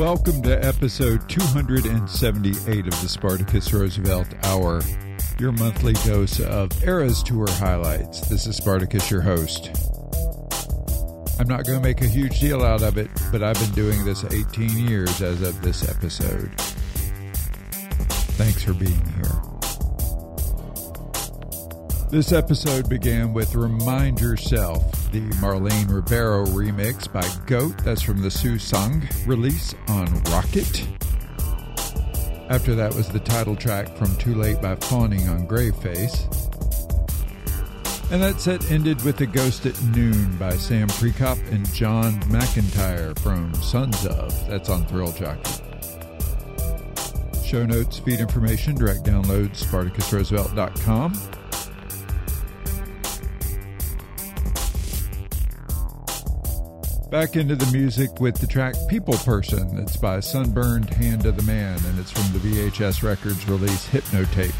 Welcome to episode 278 of the Spartacus Roosevelt Hour, your monthly dose of Eras Tour highlights. This is Spartacus, your host. I'm not going to make a huge deal out of it, but I've been doing this 18 years as of this episode. Thanks for being here. This episode began with Remind Yourself, the Marlene Ribeiro remix by Goat. That's from the Seu Sangue release on Rocket. After that was the title track from Too Late by Fawning on Graveface. And that set ended with The Ghost at Noon by Sam Prekop and John McEntire from Sons of. That's on Thrill Jockey. Show notes, feed information, direct download, SpartacusRoosevelt.com. Back into the music with the track People Person. It's by Sunburned Hand of the Man, and it's from the VHS Records release Hypnotape.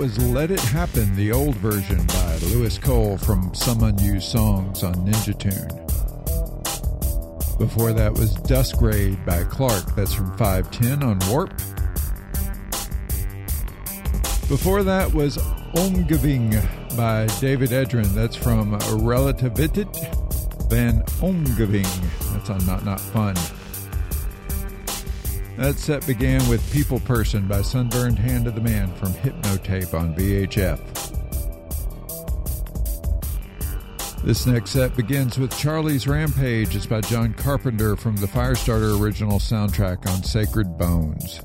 Was Let It Happen, the old version by Louis Cole from Some Unused Songs on Ninja Tune. Before that was Dusk Raid by Clark, that's from 510 on Warp. Before that was Omgeving by David Edren, that's from Relativiteit Van Omgeving, that's on Not Not Fun. That set began with People Person by Sunburned Hand of the Man from Hypnotape on VHF. This next set begins with Charlie's Rampage. It's by John Carpenter from the Firestarter original soundtrack on Sacred Bones.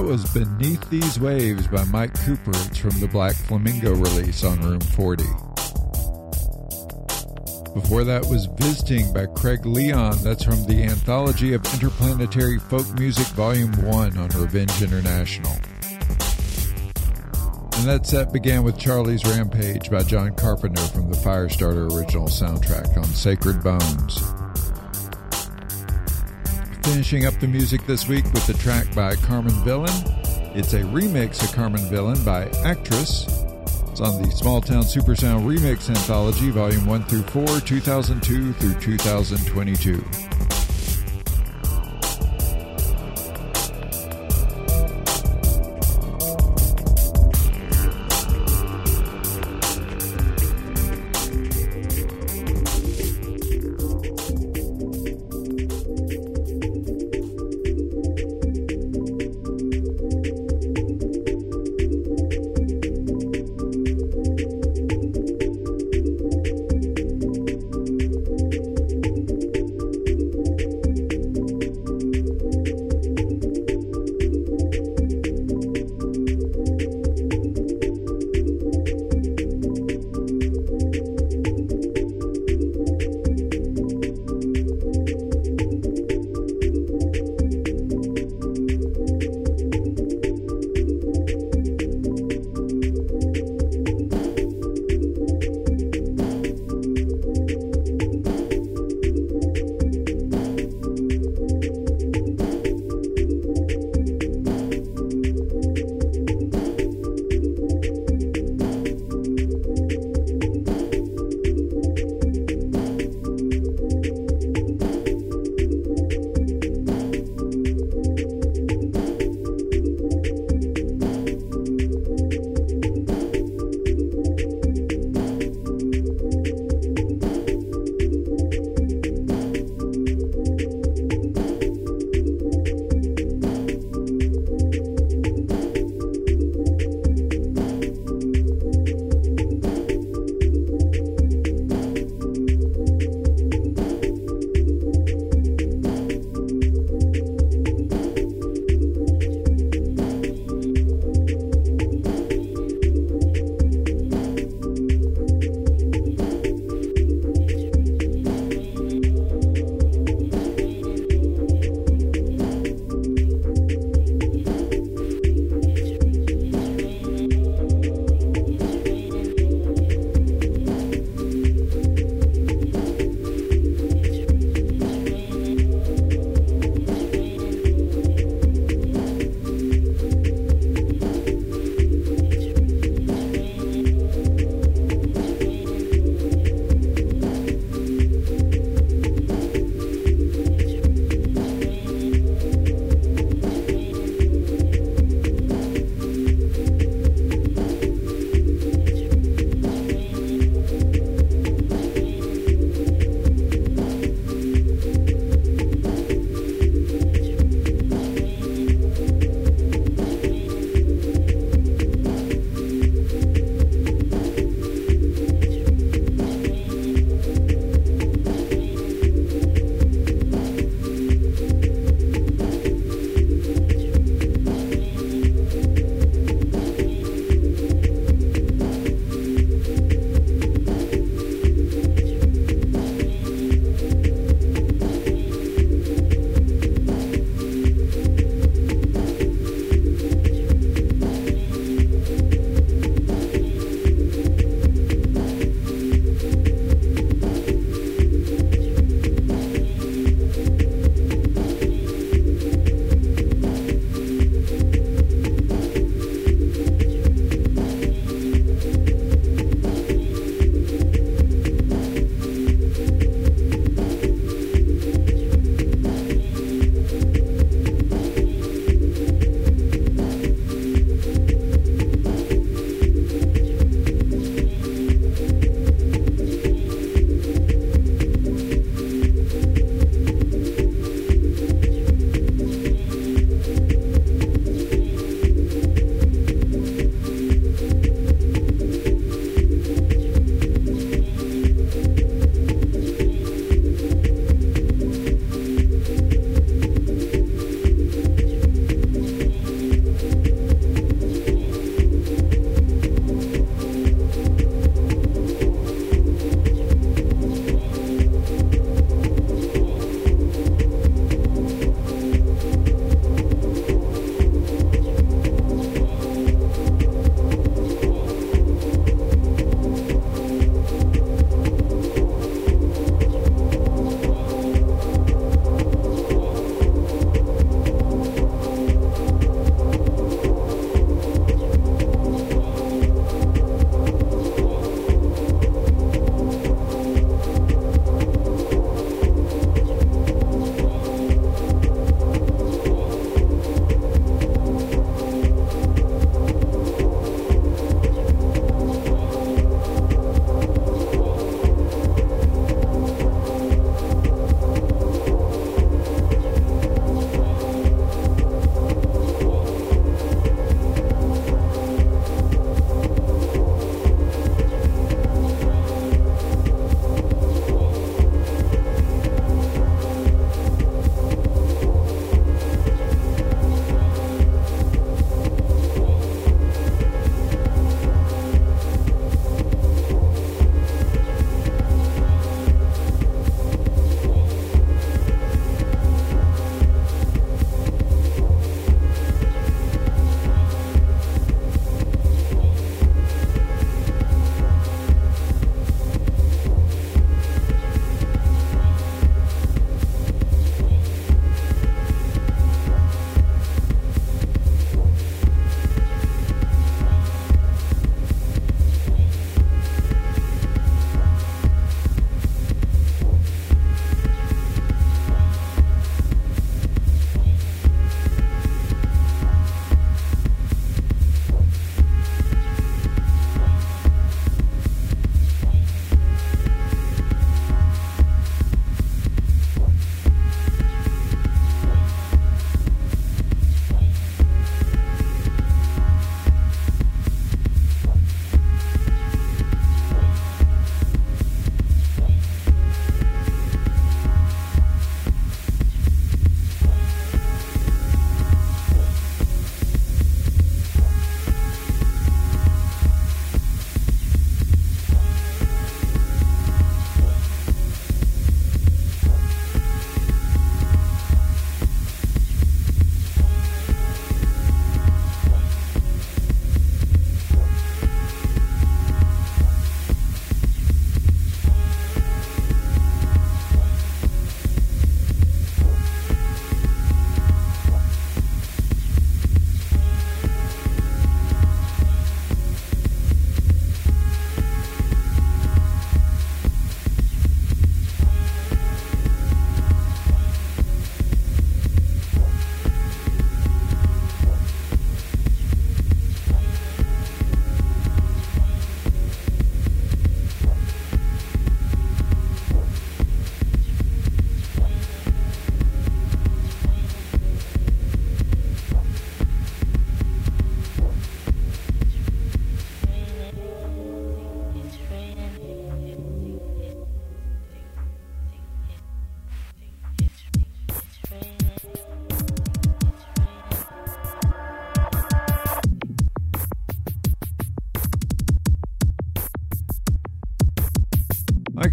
That was Beneath These Waves by Mike Cooper. It's from the Black Flamingo release on Room 40. Before that was Visiting by Craig Leon. That's from the Anthology of Interplanetary Folk Music Volume 1 on Revenge International. And that set began with Charlie's Rampage by John Carpenter from the Firestarter original soundtrack on Sacred Bones. Finishing up the music this week with the track by Carmen Villain. It's a remix of Carmen Villain by Actress. It's on the Smalltown Supersound Remix Anthology, Volume 1 through 4, 2002 through 2022.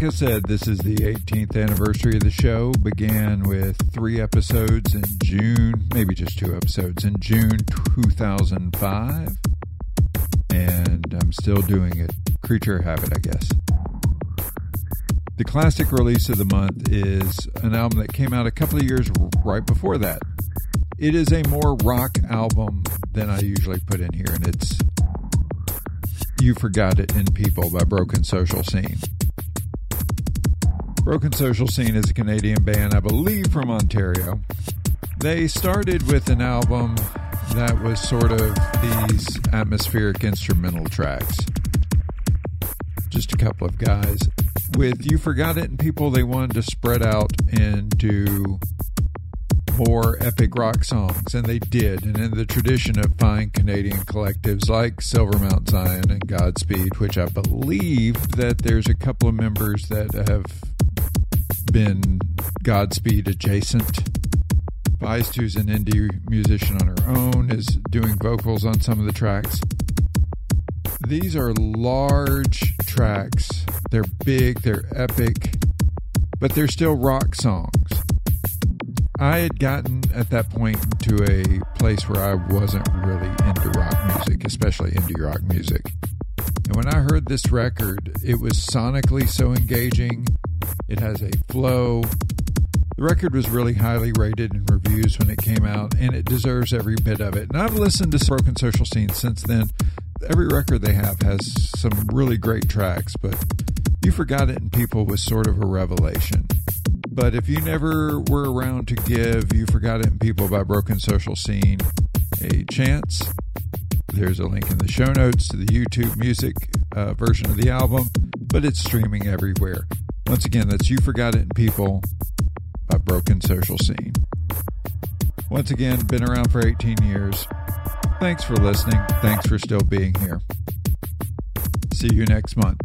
Like I said, this is the 18th anniversary of the show. Began with three episodes in June, maybe just two episodes in June 2005. And I'm still doing it. Creature habit, I guess. The classic release of the month is an album that came out a couple of years right before that. It is a more rock album than I usually put in here, and it's You Forgot It in People by Broken Social Scene. Broken Social Scene is a Canadian band, I believe from Ontario. They started with an album that was sort of these atmospheric instrumental tracks. Just a couple of guys. With You Forgot It in People, they wanted to spread out and do more epic rock songs, and they did. And in the tradition of fine Canadian collectives like Silver Silvermount Zion and Godspeed, which I believe that there's a couple of members that have been Godspeed adjacent. Feist, who's an indie musician on her own, is doing vocals on some of the tracks. These are large tracks. They're big, they're epic, but they're still rock songs. I had gotten at that point to a place where I wasn't really into rock music, especially indie rock music. And when I heard this record, it was sonically so engaging it has a flow. The record was really highly rated in reviews when it came out, and it deserves every bit of it. And I've listened to Broken Social Scene since then. Every record they have has some really great tracks, but You Forgot It in People was sort of a revelation. But if you never were around to give You Forgot It in People by Broken Social Scene a chance, there's a link in the show notes to the YouTube music uh, version of the album, but it's streaming everywhere. Once again, that's You Forgot It in People by Broken Social Scene. Once again, been around for 18 years. Thanks for listening. Thanks for still being here. See you next month.